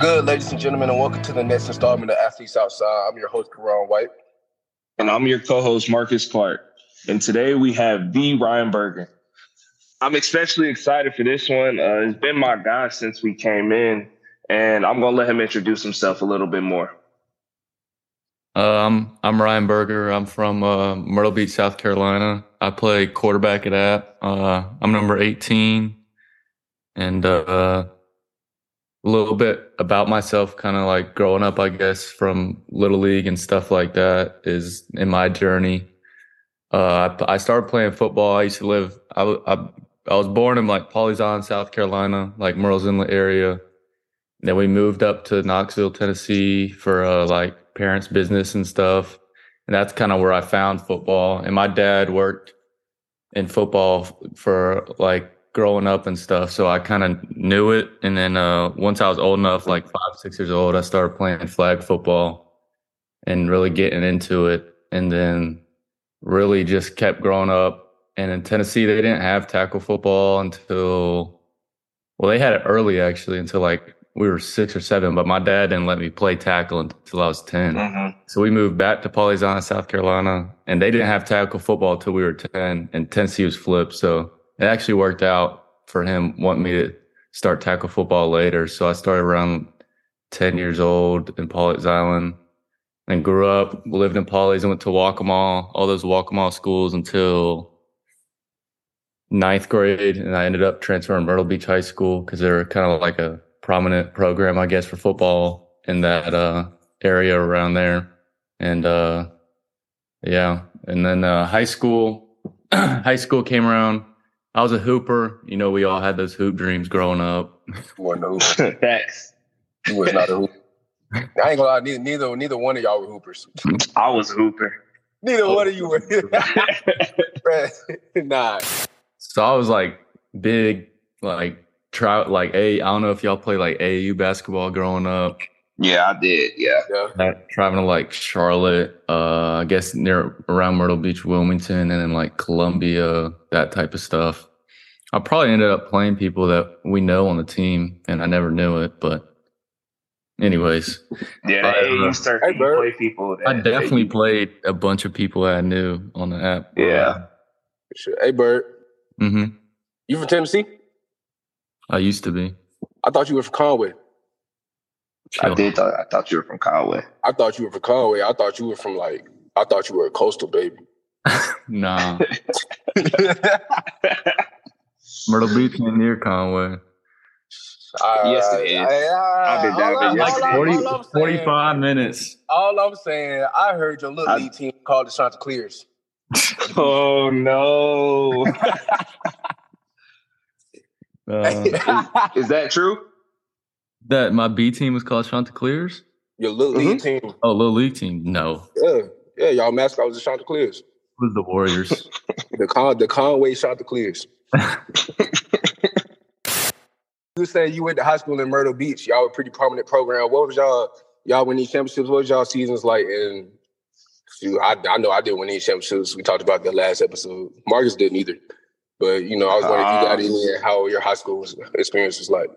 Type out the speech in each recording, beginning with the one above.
What's good, ladies and gentlemen, and welcome to the next installment of Athletes Outside. I'm your host, Karan White. And I'm your co-host, Marcus Clark. And today we have the Ryan Burger. I'm especially excited for this one. Uh, it's been my guy since we came in, and I'm gonna let him introduce himself a little bit more. Um, I'm Ryan Burger. I'm from uh, Myrtle Beach, South Carolina. I play quarterback at App. Uh, I'm number 18, and uh, a little bit about myself, kind of like growing up, I guess, from little league and stuff like that is in my journey. Uh, I, started playing football. I used to live. I, I, I was born in like Island, South Carolina, like Murrells Inlet area. Then we moved up to Knoxville, Tennessee for uh, like parents' business and stuff. And that's kind of where I found football. And my dad worked in football for like growing up and stuff. So I kind of knew it. And then uh, once I was old enough, like five, six years old, I started playing flag football and really getting into it. And then really just kept growing up. And in Tennessee, they didn't have tackle football until, well, they had it early actually until like we were six or seven, but my dad didn't let me play tackle until I was 10. Mm-hmm. So we moved back to Island, South Carolina, and they didn't have tackle football until we were 10, and Tennessee was flipped. So it actually worked out for him wanting me to start tackle football later. So I started around 10 years old in Pawleys Island and grew up, lived in Pawleys and went to Waccamaw, all those Waccamaw schools until ninth grade. And I ended up transferring Myrtle Beach High School because they're kind of like a prominent program, I guess, for football in that uh, area around there. And uh, yeah, and then uh, high school, high school came around I was a hooper. You know, we all had those hoop dreams growing up. Wasn't a hooper. Facts. He was not a hooper. I ain't gonna lie, neither, neither, neither one of y'all were hoopers. I was a hooper. Neither oh. one of you were. nah. So I was like big, like try like a. I don't know if y'all play like AAU basketball growing up. Yeah, I did. Yeah. yeah. Traveling to like Charlotte, uh, I guess near around Myrtle Beach, Wilmington, and then like Columbia, that type of stuff. I probably ended up playing people that we know on the team, and I never knew it. But, anyways, yeah, I, uh, start hey, play people. I definitely played a bunch of people that I knew on the app. Yeah. Sure. Hey, Bert. Mm-hmm. You from Tennessee? I used to be. I thought you were from Conway. I did. Th- I thought you were from Conway. I thought you were from Conway. I thought you were from like. I thought you were a coastal baby. nah. Myrtle Beach ain't near Conway. Uh, yes, it is. I've been down there like 40, 45 minutes. All I'm saying, I heard your little I, league team called the Chanticleers. oh no! uh, is, is that true? That my B team was called Chanticleers? Your little mm-hmm. league team. Oh, little league team. No. Yeah. Yeah, y'all mascot was the Chanticleers. was the Warriors. the Con the Conway Chanticleers. you saying you went to high school in Myrtle Beach. Y'all were pretty prominent program. What was y'all y'all win these championships? What was y'all seasons like? And I, I know I didn't win these championships. We talked about the last episode. Marcus didn't either. But you know, I was wondering uh, if you got any and how your high school experience was like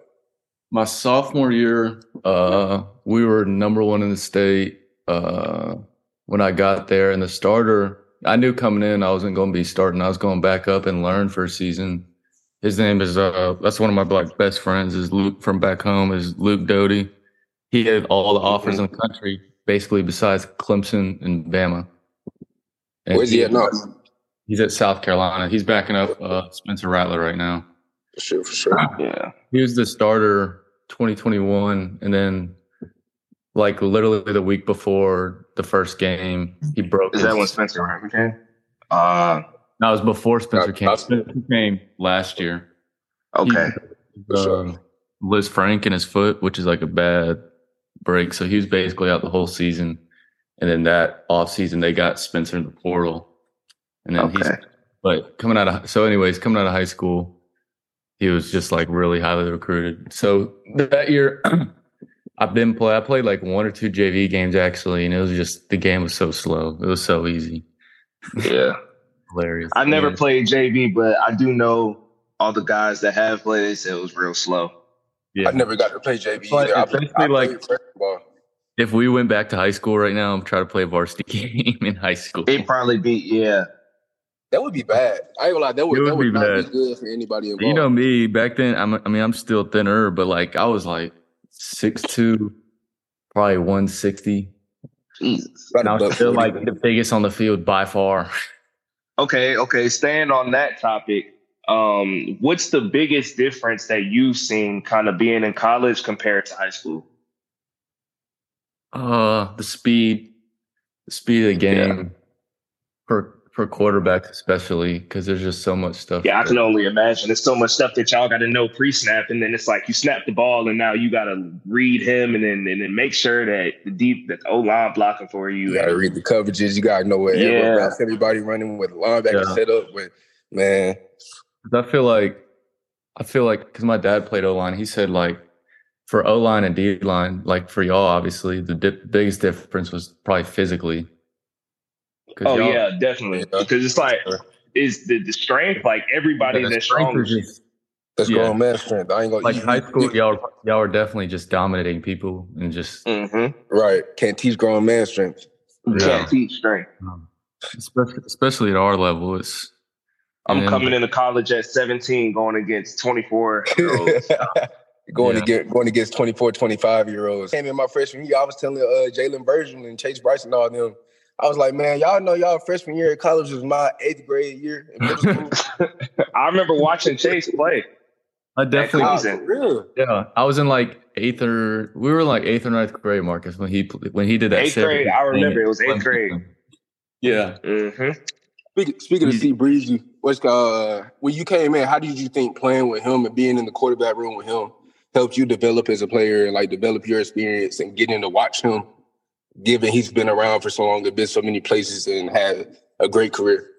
my sophomore year, uh, we were number one in the state. Uh, when I got there, and the starter, I knew coming in I wasn't going to be starting. I was going back up and learn for a season. His name is uh, that's one of my like best friends is Luke from back home. Is Luke Doty. He had all the offers in the country, basically besides Clemson and Bama. And Where's he, he at now? He's at South Carolina. He's backing up uh, Spencer Rattler right now. For sure, for sure. Yeah. He was the starter 2021, and then like literally the week before the first game, he broke. Is his, that when Spencer Rattler came? Uh, that was before Spencer uh, came. Spencer came last year. Okay. He, uh, Lisfranc in his foot, which is like a bad break. So he was basically out the whole season. And then that off season, they got Spencer in the portal. And then okay. he's, but coming out of, so anyways, coming out of high school, he was just like really highly recruited. So that year, I've been play. I played like one or two JV games actually, and it was just the game was so slow. It was so easy. Yeah, hilarious. I never yeah. played JV, but I do know all the guys that have played. They said it was real slow. Yeah. I never got to play JV but either. I, I like if we went back to high school right now and try to play a varsity game in high school, it'd probably be yeah. That would be bad. I ain't gonna lie. That would, would that would be not bad. be good for anybody involved. You know me back then. I'm, I mean, I'm still thinner, but like I was like six two, probably one sixty. Jesus. And I was still like the biggest on the field by far. Okay, okay. Staying on that topic, um, what's the biggest difference that you've seen kind of being in college compared to high school? Uh, the speed, the speed of the game yeah. for for quarterbacks especially because there's just so much stuff. Yeah, I can only imagine. There's so much stuff that y'all got to know pre-snap, and then it's like you snap the ball, and now you got to read him, and then and then make sure that the deep that O line blocking for you. You got to read the coverages. You got to know what yeah. everybody running with linebacker yeah. set up with. Man, I feel like I feel like because my dad played O line, he said like for O line and D line, like for y'all, obviously the di- biggest difference was probably physically. Oh yeah, definitely. Because it's like is the, the strength like everybody yeah, that's strong. Just, that's yeah. grown man strength. I ain't gonna like high school. Y'all y'all are definitely just dominating people and just mm-hmm. right. Can't teach grown man strength. Yeah. Can't teach strength. Um, especially, especially at our level, it's I'm coming into college at 17, going against 24 going yeah. to get going against 24, 25 year olds. Came in my freshman year, I was telling uh, Jalen Virgil and Chase Brice and all them. I was like, man, y'all know y'all freshman year at college was my eighth grade year in middle school. I remember watching Chase play. I definitely was really? Yeah, I was in like eighth or we were like eighth or ninth grade, Marcus, when he when he did that. Eighth grade, I remember it was eighth grade. Yeah. Mm-hmm. Speaking, speaking of C Breezy, what's uh when you came in, how did you think playing with him and being in the quarterback room with him helped you develop as a player and like develop your experience and getting to watch him, given he's been around for so long and been so many places and had a great career?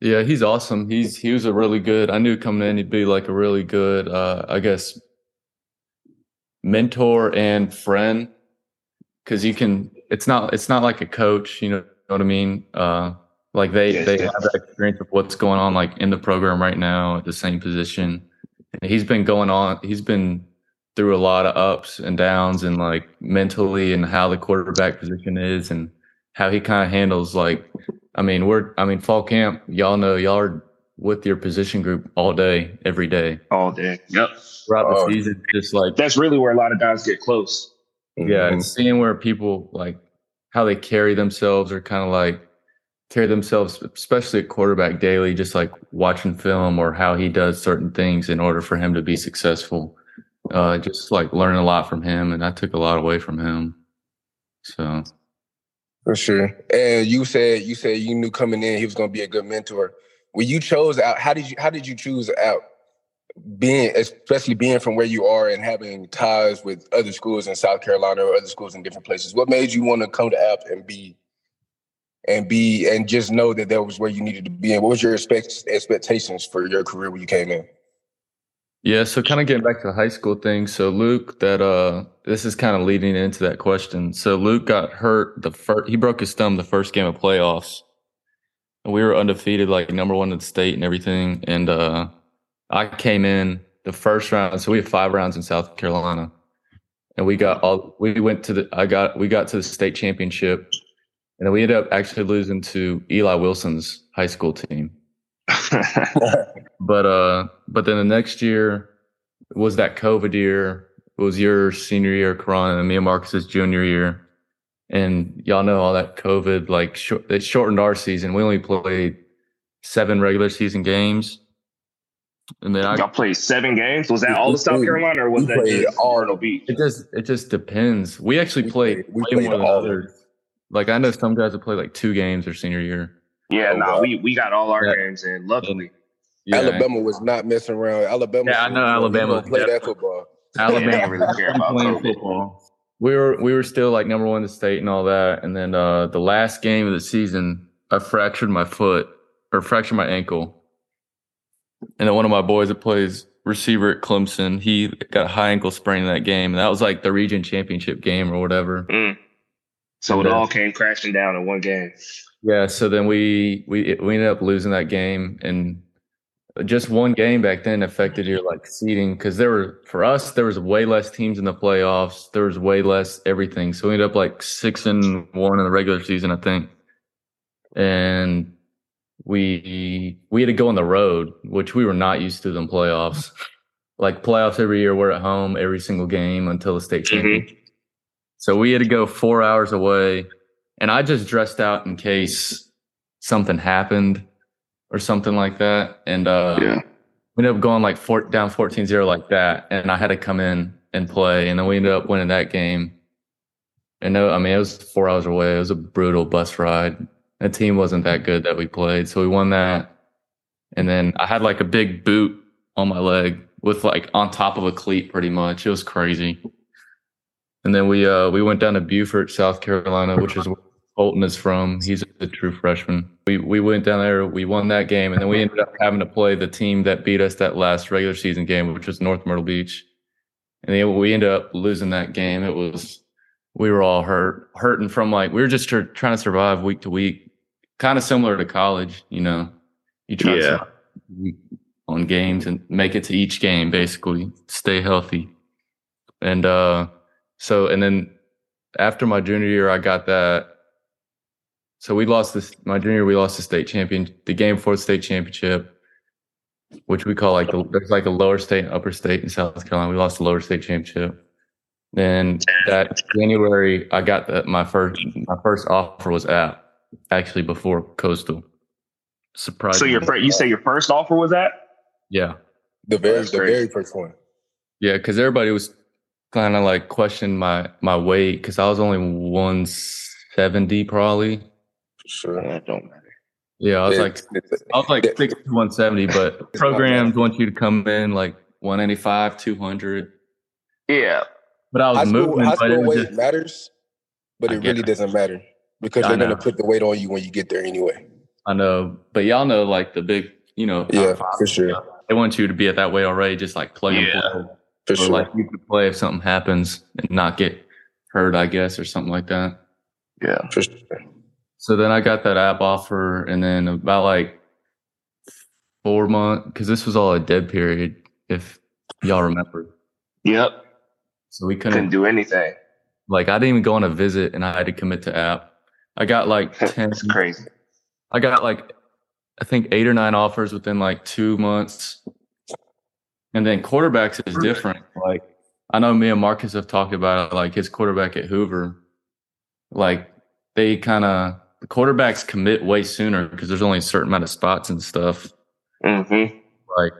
Yeah, he's awesome. He's he was a really good. I knew coming in he'd be like a really good, uh, I guess, mentor and friend. Because you can, it's not it's not like a coach. You know what I mean? Uh, like they yes, they yes. have that experience of what's going on like in the program right now at the same position. And he's been going on. He's been through a lot of ups and downs and like mentally and how the quarterback position is and how he kind of handles like. I mean, we're I mean fall camp. Y'all know y'all are with your position group all day, every day, all day. Yep. Throughout the season, just like that's really where a lot of guys get close. Yeah, mm-hmm. and seeing where people like how they carry themselves or kind of like carry themselves, especially at quarterback daily, just like watching film or how he does certain things in order for him to be successful. Uh, just like learning a lot from him, and I took a lot away from him. So, for sure. And you said you said you knew coming in he was going to be a good mentor. When you chose out, how did you how did you choose out? Being especially being from where you are and having ties with other schools in South Carolina or other schools in different places, what made you want to come to App and be and be and just know that that was where you needed to be and what was your expect, expectations for your career when you came in yeah so kind of getting back to the high school thing so luke that uh this is kind of leading into that question. So luke got hurt the first he broke his thumb the first game of playoffs. And we were undefeated like number one in the state and everything and uh i came in the first round so we had five rounds in south carolina. And we got all we went to the i got we got to the state championship and then we ended up actually losing to Eli Wilson's high school team. but uh, but then the next year was that COVID year. It was your senior year, Karan, and me and Marcus's junior year. And y'all know all that COVID, like short, it shortened our season. We only played seven regular season games. And then I y'all played seven games. Was that all of South Carolina, or was that just Myrtle Beach? It just it just depends. We actually played, we played more than others. Like I know some guys have played like two games their senior year. Yeah, oh, no, nah, we we got all our yeah. games in. Luckily, yeah. Alabama was not messing around. Alabama, yeah, I know Alabama play yep. that football. Alabama really care about playing football. We were we were still like number one in the state and all that. And then uh, the last game of the season, I fractured my foot or fractured my ankle. And then one of my boys that plays receiver at Clemson, he got a high ankle sprain in that game. And that was like the region championship game or whatever. Mm. So it all came crashing down in one game. Yeah. So then we we we ended up losing that game, and just one game back then affected your like seeding because there were for us there was way less teams in the playoffs. There was way less everything, so we ended up like six and one in the regular season, I think, and we we had to go on the road, which we were not used to in playoffs. like playoffs every year, we're at home every single game until the state mm-hmm. championship. Mm-hmm. So we had to go four hours away, and I just dressed out in case something happened or something like that. And uh, yeah. we ended up going like four, down 14-0 like that, and I had to come in and play, and then we ended up winning that game. And no, I mean it was four hours away. It was a brutal bus ride the team wasn't that good that we played. So we won that. And then I had like a big boot on my leg with like on top of a cleat pretty much. It was crazy. And then we uh we went down to Beaufort, South Carolina, which is where Colton is from. He's a true freshman. We we went down there, we won that game, and then we ended up having to play the team that beat us that last regular season game, which was North Myrtle Beach. And then we ended up losing that game. It was we were all hurt, hurting from like we were just tr- trying to survive week to week, kind of similar to college. You know, you try yeah. to on games and make it to each game, basically stay healthy. And uh, so, and then after my junior year, I got that. So we lost this my junior year. We lost the state champion, the game for the state championship, which we call like the, there's like a lower state and upper state in South Carolina. We lost the lower state championship. Then that January, I got the, my first my first offer was at actually before Coastal. Surprise! So your you say your first offer was at? Yeah, the very the very first one. Yeah, because everybody was kind of like questioning my my weight because I was only one seventy probably. Sure, that don't matter. Yeah, I was like I was like six to one seventy, but programs want you to come in like one eighty five, two hundred. Yeah, but I was high moving. School, high school weight just, matters, but it really doesn't matter because they're gonna put the weight on you when you get there anyway. I know, but y'all know like the big, you know, yeah, for sure. They want you to be at that weight already, just like plug yeah, and play. For or sure. like you could play if something happens and not get hurt, I guess, or something like that. Yeah, for sure. So then I got that app offer, and then about like four months, because this was all a dead period, if y'all remember. Yep. So we couldn't, couldn't do anything. Like I didn't even go on a visit, and I had to commit to app. I got like ten. That's crazy. I got like I think eight or nine offers within like two months, and then quarterbacks is different. Like I know me and Marcus have talked about it. Like his quarterback at Hoover, like they kind of the quarterbacks commit way sooner because there's only a certain amount of spots and stuff. Mm-hmm. Like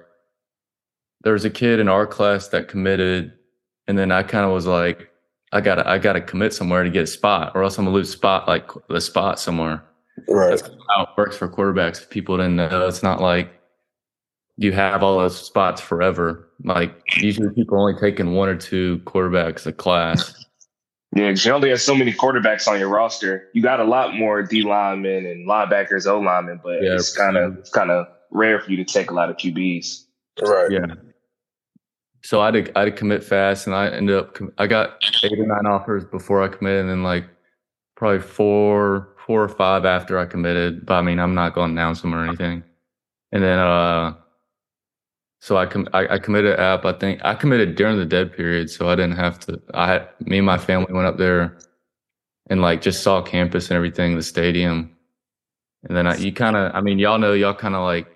there was a kid in our class that committed and then I kind of was like, I gotta, I gotta commit somewhere to get a spot, or else I'm gonna lose spot like the spot somewhere. Right. That's how it works for quarterbacks. People didn't know. It's not like you have all those spots forever. Like usually, people only taking one or two quarterbacks a class. Yeah, because you only have so many quarterbacks on your roster. You got a lot more D linemen and linebackers, O linemen, but yeah, it's kind of it's kind of rare for you to take a lot of QBs. Right. Yeah so I had to, I had to commit fast, and I ended up I got eight or nine offers before I committed, and then like probably four four or five after I committed. But I mean, I'm not going to announce them or anything. And then uh, so I com- I, I committed app. I think I committed during the dead period, so I didn't have to. I had me and my family went up there and like just saw campus and everything, the stadium, and then I, you kind of I mean y'all know y'all kind of like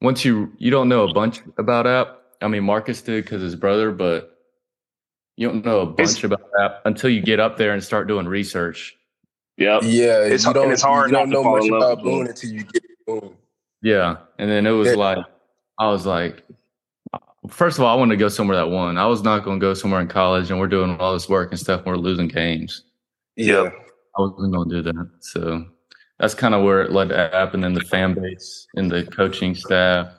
once you you don't know a bunch about app I mean, Marcus did because his brother, but you don't know a bunch it's, about that until you get up there and start doing research. Yep. Yeah. It's, you don't, it's hard. You don't know much about Boone until you get Boone. Yeah. And then it was yeah. like, I was like, first of all, I wanted to go somewhere that won. I was not going to go somewhere in college and we're doing all this work and stuff and we're losing games. Yeah. I wasn't going to do that. So that's kind of where it led to app and then the fan base and the coaching staff.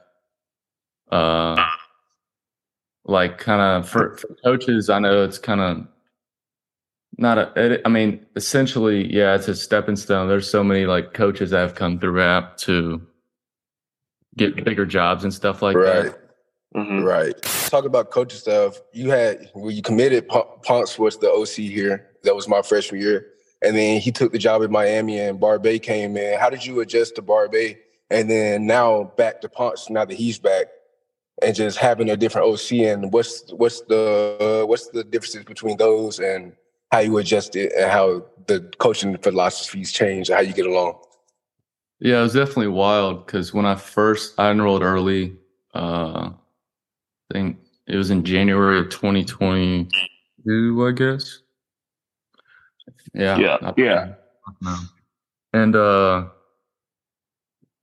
Uh, like kind of for, for, coaches i know it's kind of not a i mean essentially yeah it's a stepping stone there's so many like coaches that have come through app to get bigger jobs and stuff like right. that mm-hmm. right. Talk about coaching stuff. You had when you committed ponce was the oc here. That was my freshman year. And then he took the job in miami and barbay came in. How did you adjust to barbay and then now back to Ponce now that he's back, and just having a different OC and what's what's the uh, what's the differences between those and how you adjust it and how the coaching philosophies change, and how you get along. Yeah, it was definitely wild because when I first I enrolled early, uh, I think it was in January of 2022, I guess. Yeah, yeah, yeah. And uh,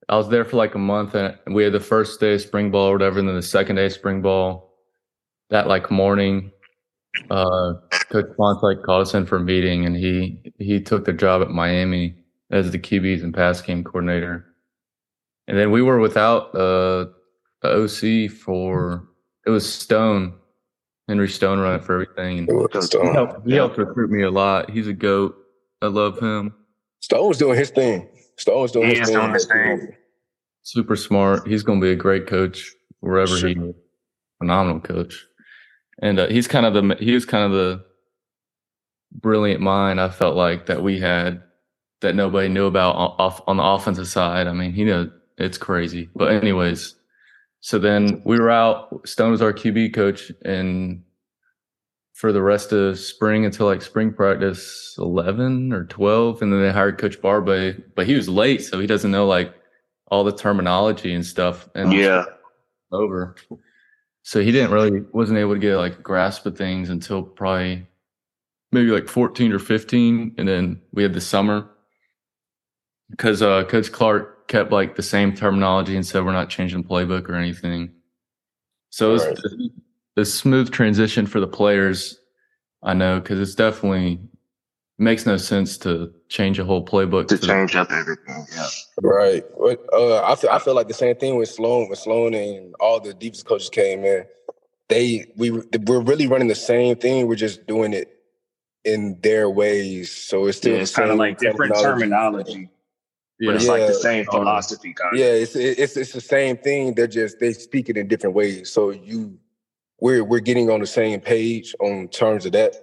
I was there for like a month, and we had the first day of spring ball or whatever, and then the second day of spring ball. That like morning, uh, Coach Ponce like called us in for a meeting, and he he took the job at Miami as the QBs and pass game coordinator. And then we were without uh, a OC for it was Stone, Henry Stone running for everything. And he, helped, he helped recruit me a lot. He's a goat. I love him. Stone's doing his thing. Stone's doing he his thing. Doing his thing. Super smart. He's going to be a great coach wherever sure. he. Phenomenal coach, and uh, he's kind of the he was kind of the brilliant mind I felt like that we had that nobody knew about off on the offensive side. I mean, he know it's crazy. But anyways, so then we were out. Stone was our QB coach, and for the rest of spring until like spring practice 11 or 12 and then they hired coach barbay but he was late so he doesn't know like all the terminology and stuff and yeah over so he didn't really wasn't able to get like a grasp of things until probably maybe like 14 or 15 and then we had the summer because uh, Coach Clark kept like the same terminology and said we're not changing playbook or anything. So it's right. a, a smooth transition for the players. I know because it's definitely makes no sense to change a whole playbook to change the, up everything. Yeah, right. But uh, I feel I feel like the same thing with Sloan. With Sloan and all the defense coaches came in, they we we're really running the same thing. We're just doing it in their ways. So it's still yeah, it's kind of like different terminology. Yeah. But it's yeah. like the same um, philosophy kind of. Yeah, it's it's it's the same thing. They're just they speak it in different ways. So you we're we're getting on the same page on terms of that.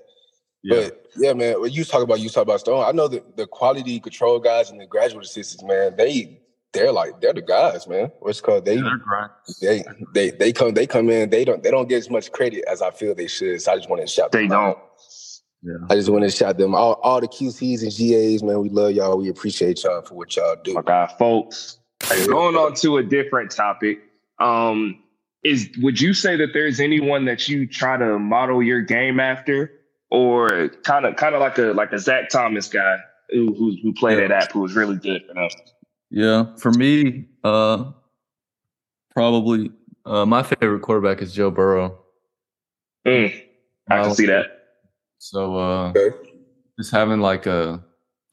Yeah. But yeah, man, when you talk about you talk about Stone, I know that the quality control guys and the graduate assistants, man, they they're like they're the guys, man. What's called they they they they come they come in, they don't they don't get as much credit as I feel they should. So I just want to shout they don't. Out. Yeah. I just want to shout them all, all the QCs and GAs, man. We love y'all. We appreciate y'all for what y'all do. My God, folks. Going on to a different topic. Um, is would you say that there's anyone that you try to model your game after, or kind of kind of like a like a Zach Thomas guy who who, who played yeah. at App who was really good for them? Yeah, for me, uh, probably uh, my favorite quarterback is Joe Burrow. Mm, I can see that. So uh, okay. just having like a,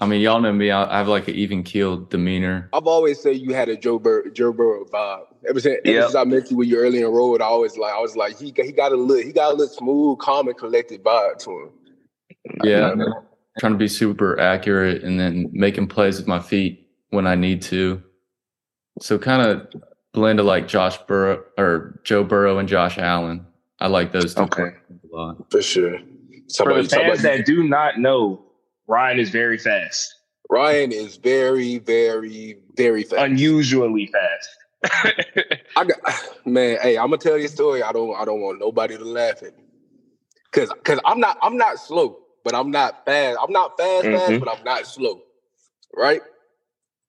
I mean, y'all know me. I have like an even keeled demeanor. I've always said you had a Joe Bur- Joe Burrow vibe. Ever since, yep. ever since I met you when you early in road, I always like I was like he he got a look he got a little smooth, calm, and collected vibe to him. Yeah, trying to be super accurate and then making plays with my feet when I need to. So kind of blend of like Josh Burrow or Joe Burrow and Josh Allen. I like those two okay. a lot for sure. Somebody, For the fans that do not know, Ryan is very fast. Ryan is very, very, very fast. Unusually fast. I got man, hey, I'm gonna tell you a story. I don't I don't want nobody to laugh at me. Cause cause I'm not I'm not slow, but I'm not fast. I'm not fast, mm-hmm. fast, but I'm not slow. Right?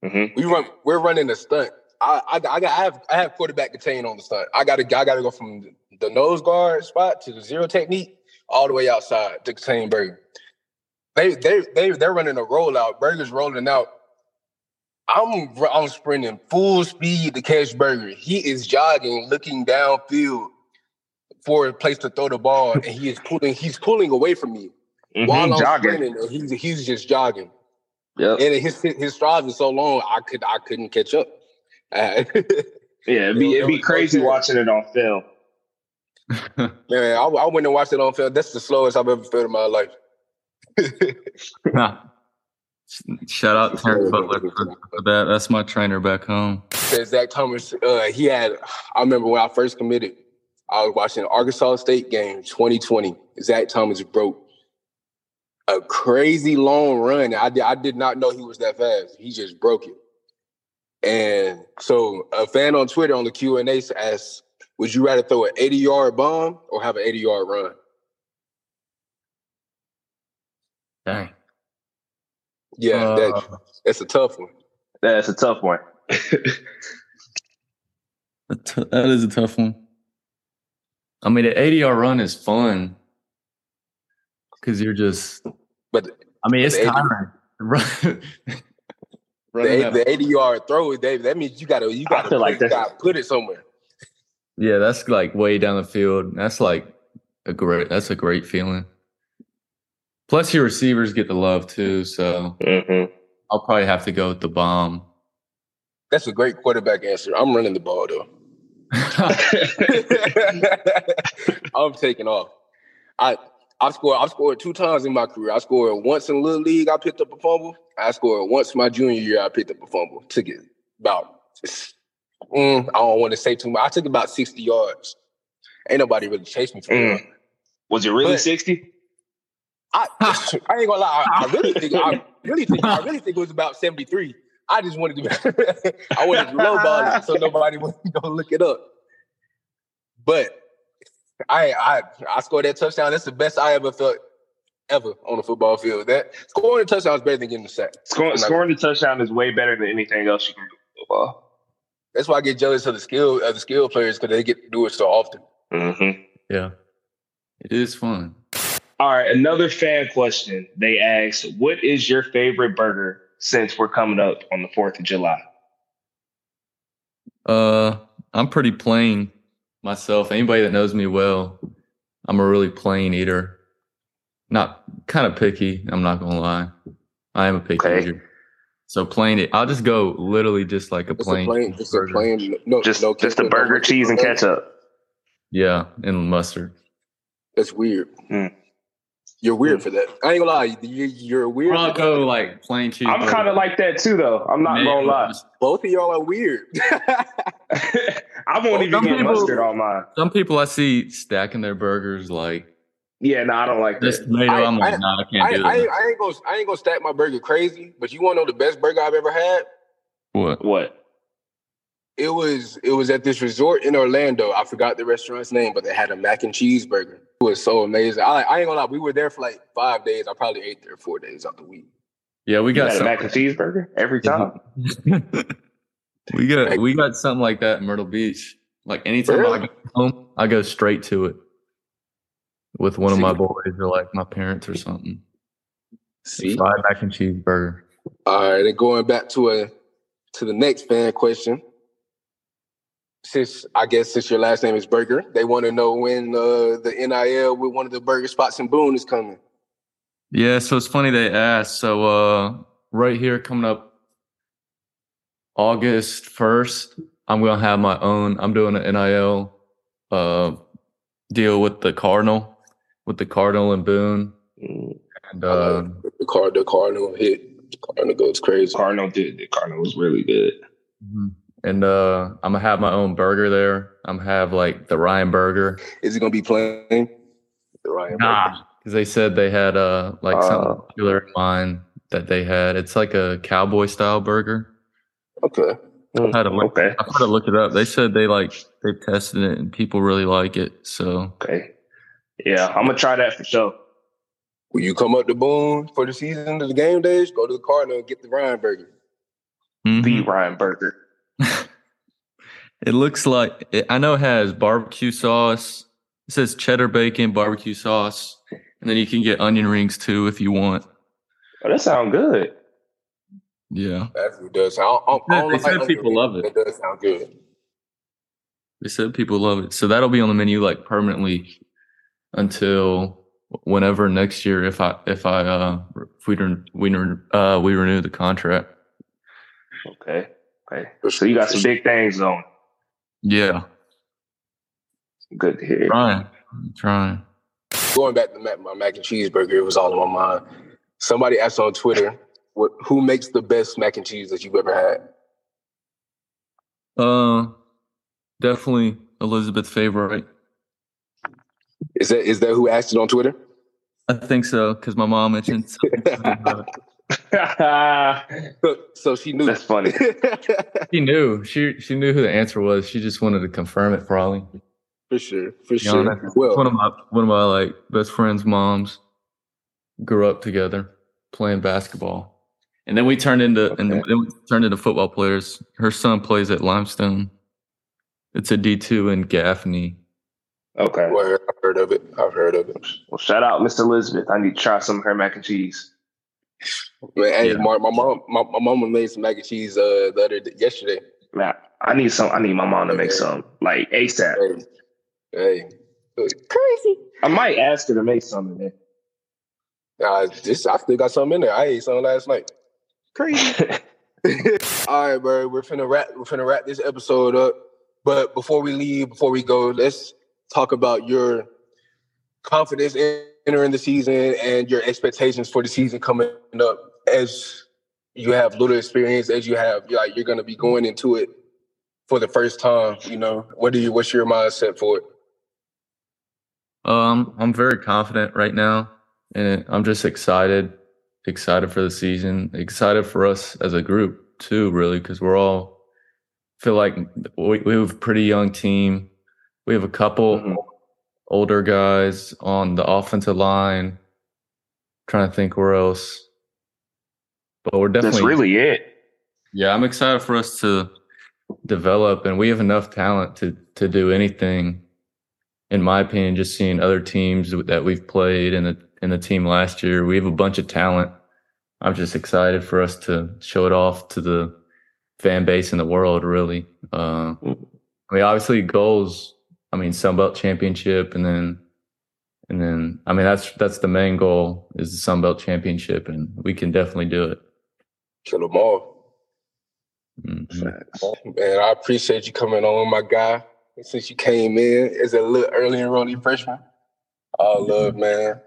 Mm-hmm. We run we're running a stunt. I, I, I got I have I have quarterback contain on the stunt. I gotta I gotta go from the nose guard spot to the zero technique all the way outside to contain Burger. They they they they're running a rollout. Burger's rolling out. I'm I'm sprinting full speed to catch Burger. He is jogging, looking downfield for a place to throw the ball, and he is pulling. He's pulling away from me mm-hmm, while I'm jogging. sprinting. He's he's just jogging. Yeah, and his his stride is so long, I could I couldn't catch up. Yeah, it'd be it'd be crazy watching it on film. Man, I, I went and watched it on film. That's the slowest I've ever felt in my life. nah. Shout out Terry Butler for that. That's my trainer back home. Zach Thomas, uh, he had. I remember when I first committed. I was watching Arkansas State game 2020. Zach Thomas broke a crazy long run. I did, I did not know he was that fast. He just broke it. And so a fan on Twitter on the Q and A asks, "Would you rather throw an 80 yard bomb or have an 80 yard run?" Dang. Yeah, Uh, that, that's a tough one. That's a tough one. A t- that is a tough one. I mean, the 80 yard run is fun because you're just, But I mean, it's The 80 tiring. Run, the, running eight- that- the 80 yard throw, Dave, that means you gotta you gotta put, like you gotta put it somewhere. Yeah, that's like way down the field. That's like a great, that's a great feeling. Plus, your receivers get the love too. So hmm I'll probably have to go with the bomb. That's a great quarterback answer. I'm running the ball though. I'm taking off. I I've scored I've scored two times in my career. I scored once in little league. I picked up a fumble. I scored once my junior year. I picked up a fumble. Took it about. Mm, I don't want to say too much. I took about sixty yards. Ain't nobody really chased me for Mm. real. Was it really But- 60? I, I ain't gonna lie. I, I really think I really think I really think it was about seventy three. I just wanted to I wanted to lowball it so nobody was gonna look it up. But I I I scored that touchdown. That's the best I ever felt ever on a football field. That scoring a touchdown is better than getting a sack. Scoring, scoring the touchdown is way better than anything else you can do football. That's why I get jealous of the skill of the skill players because they get to do it so often. Mm-hmm. yeah, it is fun. All right, another fan question. They asked, "What is your favorite burger since we're coming up on the Fourth of July?" Uh, I'm pretty plain myself. Anybody that knows me well, I'm a really plain eater. Not kind of picky. I'm not gonna lie. I am a picky Okay. eater. So plain it. I'll just go literally just like a Just plain, a plain, just a burger. plain, no, Just no just the ketchup, no cheese, and ketchup. Yeah, and mustard. That's weird. Mm. You're weird for that. I ain't gonna lie. You, you're weird. I'll go like plain cheese. I'm kind of like that too, though. I'm not gonna lie. Both of y'all are weird. I won't even get people- mustard on mine. Some people I see stacking their burgers like Yeah, no, I don't like this that. tomato. I- I'm like, I- nah, I I, can't I, do ain't, that. I ain't gonna I ain't gonna stack my burger crazy, but you want to know the best burger I've ever had? What? What? It was it was at this resort in Orlando. I forgot the restaurant's name, but they had a mac and cheese burger. It was so amazing. I, I ain't gonna lie, we were there for like five days. I probably ate there four days out the week. Yeah, we You got got a mac and cheeseburger every time. we got we got something like that in Myrtle Beach. Like anytime Really? I go home, I go straight to it with one of my boys or like my parents or something. See, Fried mac and cheese burger. all right, and going back to a to the next fan question. Since I guess since your last name is Burger, they want to know when uh, the NIL with one of the burger spots in Boone is coming. Yeah, so it's funny they asked. So uh right here coming up August first, I'm gonna have my own. I'm doing an NIL uh deal with the Cardinal, with the Cardinal and Boone, Mm, and uh, the card, the Cardinal hit. The Cardinal goes crazy. Cardinal did. The Cardinal was really good. and uh I'm gonna have my own burger there. I'm gonna have like the Ryan Burger. Is it gonna be playing? The Ryan Burger. because they said they had uh like Uh. something popular in mind that they had. It's like a cowboy style burger. Okay. I had to look. Okay. I had to look it up. They said they like they tested it and people really like it. So Okay. Yeah, I'm gonna try that for sure. Will you come up to Boone for the season of the game days? Go to the Cardinal and get the Ryan Burger. mhm. The Ryan Burger. it looks like it, I know it has barbecue sauce. It says cheddar bacon, barbecue sauce, and then you can get onion rings too if you want. Oh, that sounds good. Yeah, That does sound. I, I don't They said like people love it. It does sound good. they said people love it. So that'll be on the menu like permanently until whenever next year if I if I uh if we re- we re- uh we renew the contract. Okay. Okay. So you got some big things on. Yeah, Good to hear. trying, trying. Going back to mac, my mac and cheese burger, it was all in my mind. Somebody asked on Twitter, "What? Who makes the best mac and cheese that you've ever had?" Uh, definitely Elizabeth's favorite. Is that is that who asked it on Twitter? I think so because my mom mentioned. something about it. so, so she knew. That's funny. she knew. She she knew who the answer was. She just wanted to confirm it, probably. For sure. For you sure. Know, well, one of my one of my like best friends' moms grew up together playing basketball, and then we turned into okay. and then we turned into football players. Her son plays at Limestone. It's a D two in Gaffney. Okay. Well, I've heard of it. I've heard of it. Well, shout out Miss Elizabeth. I need to try some of her mac and cheese. Man, hey, yeah. Mark, my mom, my, my mom made some mac and cheese uh, the other yesterday. Man, I need some. I need my mom to make some like ASAP. Hey, hey. crazy. I might ask her to make some today. Uh, just I still got some in there. I ate some last night. Crazy. All right, bro. We're finna wrap. We're finna wrap this episode up. But before we leave, before we go, let's talk about your confidence entering the season and your expectations for the season coming up as you have little experience as you have like you're going to be going into it for the first time you know? What do you what's your mindset for it? Um i'm very confident right now and i'm just excited excited for the season excited for us as a group too really because we're all feel like we, we have a pretty young team. We have a couple mm-hmm older guys on the offensive line. trying to think where else. But we're definitely That's really it. Yeah, I'm excited for us to develop and we have enough talent to to do anything. In my opinion, just seeing other teams that we've played in the in the team last year, we have a bunch of talent. I'm just excited for us to show it off to the fan base in the world. Really, uh, I mean, obviously, goals I mean, Sunbelt Championship, and then, and then, I mean, that's that's the main goal is the Sunbelt Championship, and we can definitely do it. Kill them all. Mm-hmm. Man, I appreciate you coming on, my guy. Since you came in as a little early enrollee freshman, all love, man.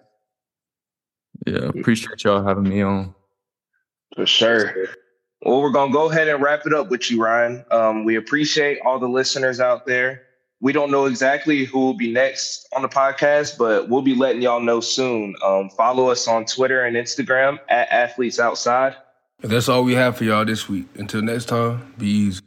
Yeah, appreciate y'all having me on. For sure. Well, we're gonna go ahead and wrap it up with you, Ryan. Um, we appreciate all the listeners out there we don't know exactly who will be next on the podcast, but we'll be letting y'all know soon. Um, follow us on Twitter and Instagram at Athletes Outside. And that's all we have for y'all this week. Until next time, be easy.